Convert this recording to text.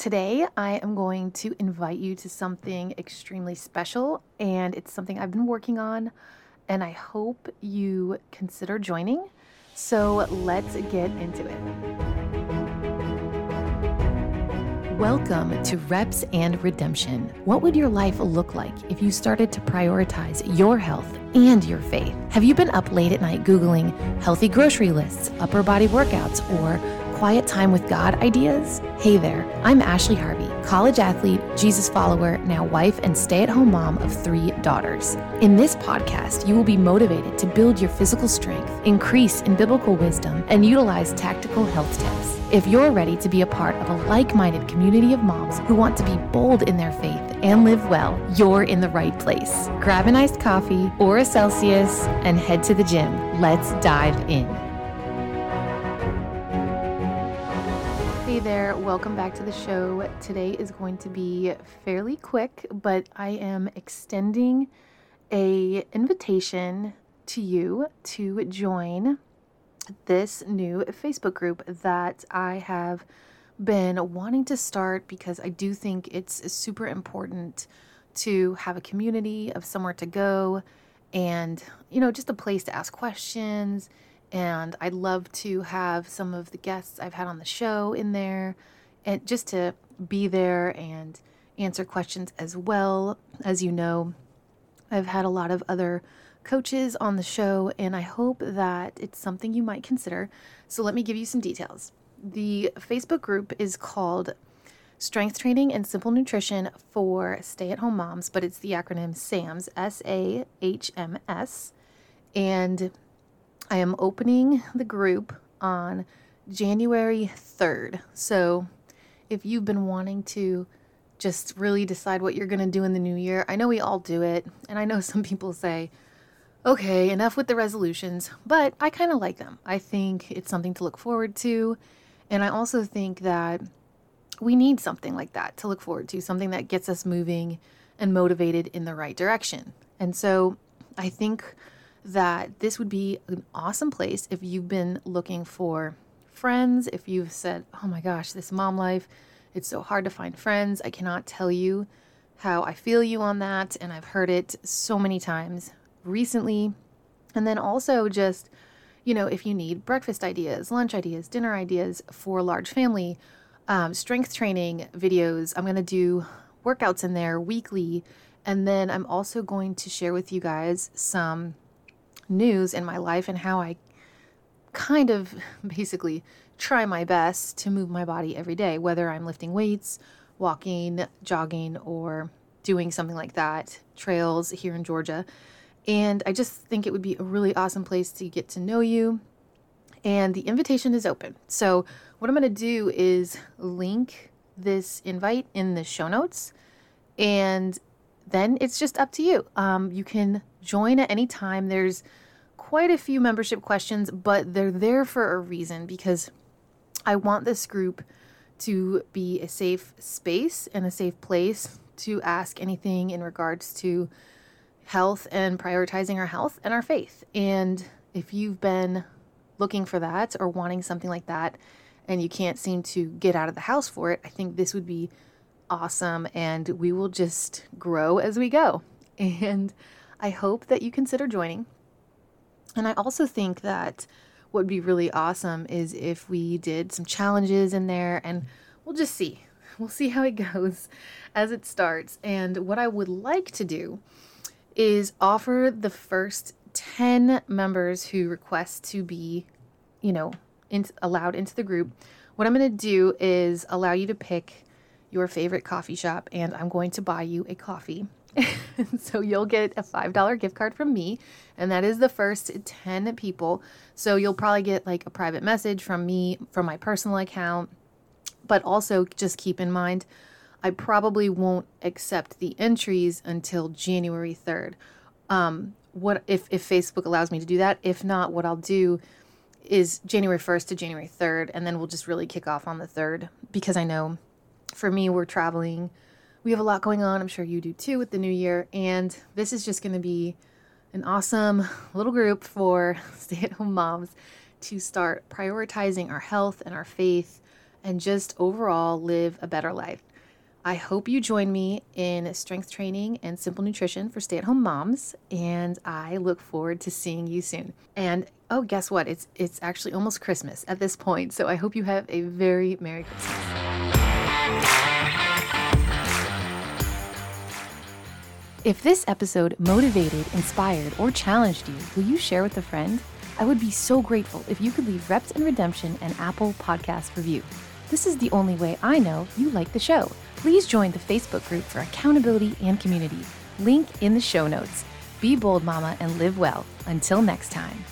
Today, I am going to invite you to something extremely special, and it's something I've been working on, and I hope you consider joining. So, let's get into it. Welcome to Reps and Redemption. What would your life look like if you started to prioritize your health and your faith? Have you been up late at night Googling healthy grocery lists, upper body workouts, or quiet time with God ideas? Hey there, I'm Ashley Harvey, college athlete, Jesus follower, now wife, and stay at home mom of three daughters. In this podcast, you will be motivated to build your physical strength, increase in biblical wisdom, and utilize tactical health tips. If you're ready to be a part of a like minded community of moms who want to be bold in their faith and live well, you're in the right place. Grab an iced coffee or a Celsius and head to the gym. Let's dive in. Hey there, welcome back to the show. Today is going to be fairly quick, but I am extending a invitation to you to join this new Facebook group that I have been wanting to start because I do think it's super important to have a community of somewhere to go and, you know, just a place to ask questions and I'd love to have some of the guests I've had on the show in there and just to be there and answer questions as well. As you know, I've had a lot of other coaches on the show, and I hope that it's something you might consider. So, let me give you some details. The Facebook group is called Strength Training and Simple Nutrition for Stay at Home Moms, but it's the acronym SAMS, S A H M S. And I am opening the group on January 3rd. So if you've been wanting to just really decide what you're going to do in the new year, I know we all do it. And I know some people say, okay, enough with the resolutions, but I kind of like them. I think it's something to look forward to. And I also think that we need something like that to look forward to, something that gets us moving and motivated in the right direction. And so I think that this would be an awesome place if you've been looking for friends, if you've said, oh my gosh, this mom life, it's so hard to find friends. I cannot tell you how I feel you on that. And I've heard it so many times recently. And then also just, you know, if you need breakfast ideas, lunch ideas, dinner ideas for large family, um, strength training videos, I'm going to do workouts in there weekly. And then I'm also going to share with you guys some news in my life and how I kind of basically try my best to move my body every day, whether I'm lifting weights, walking, jogging, or doing something like that, trails here in Georgia. And I just think it would be a really awesome place to get to know you. And the invitation is open. So, what I'm going to do is link this invite in the show notes. And then it's just up to you. Um, you can join at any time. There's quite a few membership questions, but they're there for a reason because I want this group to be a safe space and a safe place to ask anything in regards to health and prioritizing our health and our faith. And if you've been looking for that or wanting something like that and you can't seem to get out of the house for it, I think this would be awesome and we will just grow as we go. And I hope that you consider joining. And I also think that what would be really awesome is if we did some challenges in there and we'll just see. We'll see how it goes as it starts. And what I would like to do is offer the first 10 members who request to be, you know, in, allowed into the group. What I'm going to do is allow you to pick your favorite coffee shop and I'm going to buy you a coffee so you'll get a $5 gift card from me, and that is the first 10 people. So you'll probably get like a private message from me from my personal account. But also just keep in mind, I probably won't accept the entries until January 3rd. Um, what if, if Facebook allows me to do that? If not, what I'll do is January 1st to January 3rd, and then we'll just really kick off on the 3rd because I know for me, we're traveling we have a lot going on. I'm sure you do too with the new year. And this is just going to be an awesome little group for stay at home moms to start prioritizing our health and our faith and just overall live a better life. I hope you join me in strength training and simple nutrition for stay at home moms, and I look forward to seeing you soon. And oh, guess what? It's, it's actually almost Christmas at this point, so I hope you have a very Merry Christmas. If this episode motivated, inspired, or challenged you, will you share with a friend? I would be so grateful if you could leave Reps and Redemption an Apple Podcast review. This is the only way I know you like the show. Please join the Facebook group for accountability and community. Link in the show notes. Be bold, mama, and live well. Until next time.